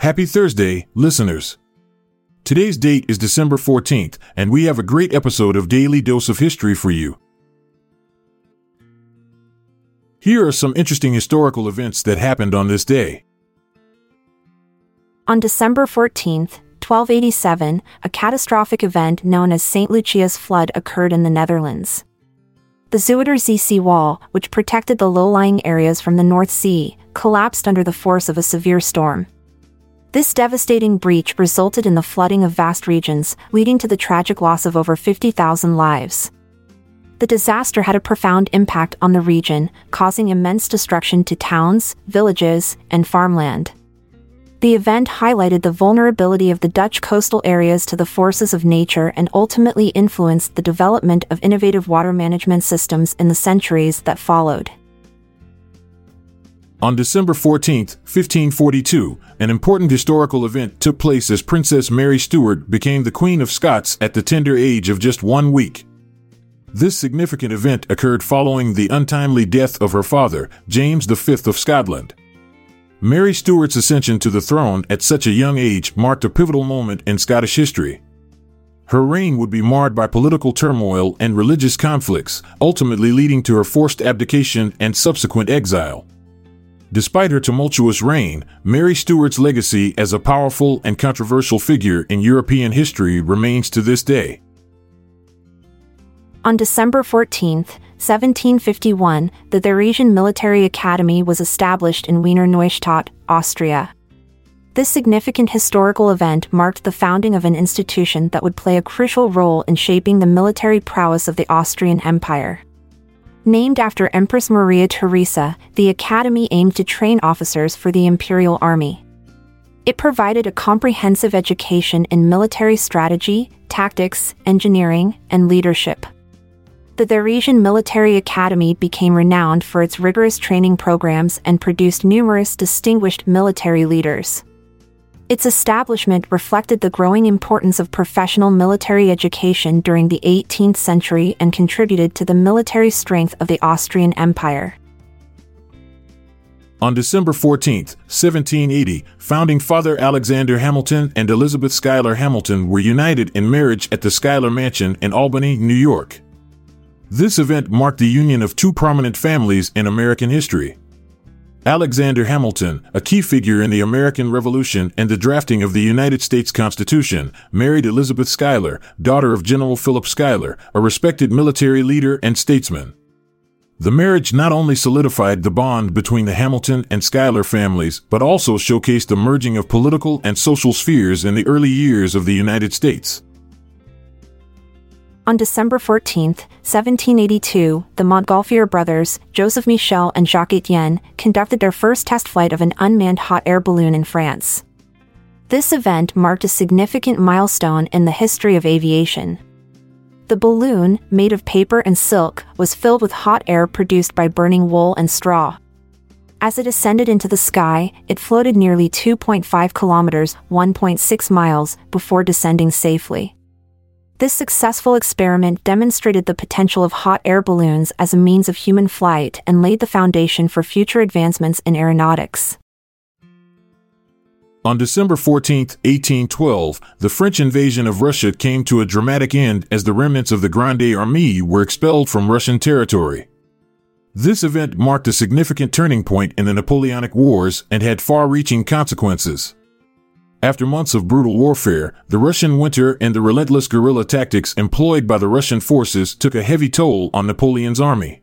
Happy Thursday, listeners. Today's date is December 14th, and we have a great episode of Daily Dose of History for you. Here are some interesting historical events that happened on this day. On December 14th, 1287, a catastrophic event known as St. Lucia's flood occurred in the Netherlands. The Zuiderzee sea wall, which protected the low-lying areas from the North Sea, collapsed under the force of a severe storm. This devastating breach resulted in the flooding of vast regions, leading to the tragic loss of over 50,000 lives. The disaster had a profound impact on the region, causing immense destruction to towns, villages, and farmland. The event highlighted the vulnerability of the Dutch coastal areas to the forces of nature and ultimately influenced the development of innovative water management systems in the centuries that followed. On December 14, 1542, an important historical event took place as Princess Mary Stuart became the Queen of Scots at the tender age of just one week. This significant event occurred following the untimely death of her father, James V of Scotland. Mary Stuart's ascension to the throne at such a young age marked a pivotal moment in Scottish history. Her reign would be marred by political turmoil and religious conflicts, ultimately leading to her forced abdication and subsequent exile. Despite her tumultuous reign, Mary Stuart's legacy as a powerful and controversial figure in European history remains to this day. On December 14, 1751, the Theresian Military Academy was established in Wiener Neustadt, Austria. This significant historical event marked the founding of an institution that would play a crucial role in shaping the military prowess of the Austrian Empire. Named after Empress Maria Theresa, the academy aimed to train officers for the imperial army. It provided a comprehensive education in military strategy, tactics, engineering, and leadership the Theresian Military Academy became renowned for its rigorous training programs and produced numerous distinguished military leaders. Its establishment reflected the growing importance of professional military education during the 18th century and contributed to the military strength of the Austrian Empire. On December 14, 1780, founding father Alexander Hamilton and Elizabeth Schuyler Hamilton were united in marriage at the Schuyler Mansion in Albany, New York. This event marked the union of two prominent families in American history. Alexander Hamilton, a key figure in the American Revolution and the drafting of the United States Constitution, married Elizabeth Schuyler, daughter of General Philip Schuyler, a respected military leader and statesman. The marriage not only solidified the bond between the Hamilton and Schuyler families, but also showcased the merging of political and social spheres in the early years of the United States. On December 14, 1782, the Montgolfier brothers, Joseph Michel and Jacques Etienne, conducted their first test flight of an unmanned hot air balloon in France. This event marked a significant milestone in the history of aviation. The balloon, made of paper and silk, was filled with hot air produced by burning wool and straw. As it ascended into the sky, it floated nearly 2.5 kilometers, 1.6 miles, before descending safely. This successful experiment demonstrated the potential of hot air balloons as a means of human flight and laid the foundation for future advancements in aeronautics. On December 14, 1812, the French invasion of Russia came to a dramatic end as the remnants of the Grande Armée were expelled from Russian territory. This event marked a significant turning point in the Napoleonic Wars and had far reaching consequences. After months of brutal warfare, the Russian winter and the relentless guerrilla tactics employed by the Russian forces took a heavy toll on Napoleon's army.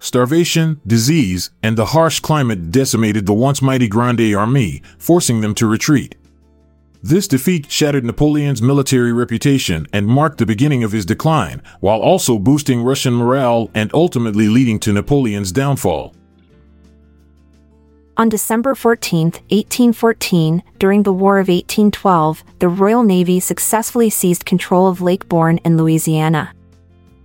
Starvation, disease, and the harsh climate decimated the once mighty Grande Armée, forcing them to retreat. This defeat shattered Napoleon's military reputation and marked the beginning of his decline, while also boosting Russian morale and ultimately leading to Napoleon's downfall. On December 14, 1814, during the War of 1812, the Royal Navy successfully seized control of Lake Borgne in Louisiana.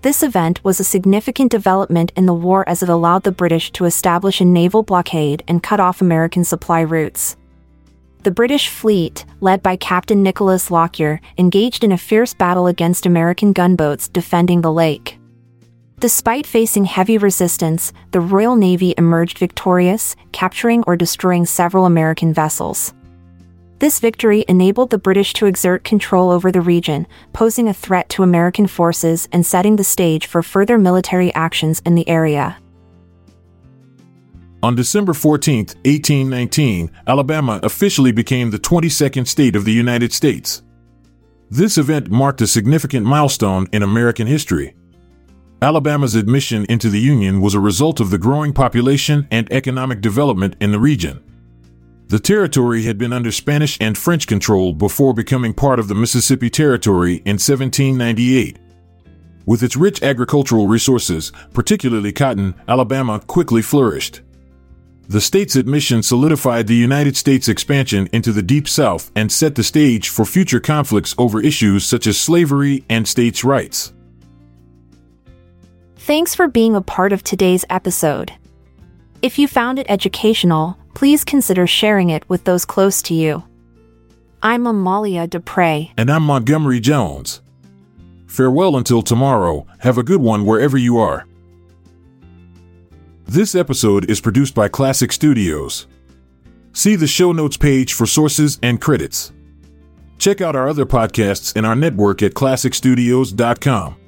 This event was a significant development in the war as it allowed the British to establish a naval blockade and cut off American supply routes. The British fleet, led by Captain Nicholas Lockyer, engaged in a fierce battle against American gunboats defending the lake. Despite facing heavy resistance, the Royal Navy emerged victorious, capturing or destroying several American vessels. This victory enabled the British to exert control over the region, posing a threat to American forces and setting the stage for further military actions in the area. On December 14, 1819, Alabama officially became the 22nd state of the United States. This event marked a significant milestone in American history. Alabama's admission into the Union was a result of the growing population and economic development in the region. The territory had been under Spanish and French control before becoming part of the Mississippi Territory in 1798. With its rich agricultural resources, particularly cotton, Alabama quickly flourished. The state's admission solidified the United States' expansion into the Deep South and set the stage for future conflicts over issues such as slavery and states' rights. Thanks for being a part of today's episode. If you found it educational, please consider sharing it with those close to you. I'm Amalia Dupre. And I'm Montgomery Jones. Farewell until tomorrow. Have a good one wherever you are. This episode is produced by Klassic Studios. See the show notes page for sources and credits. Check out our other podcasts in our network at klassicstudios.com.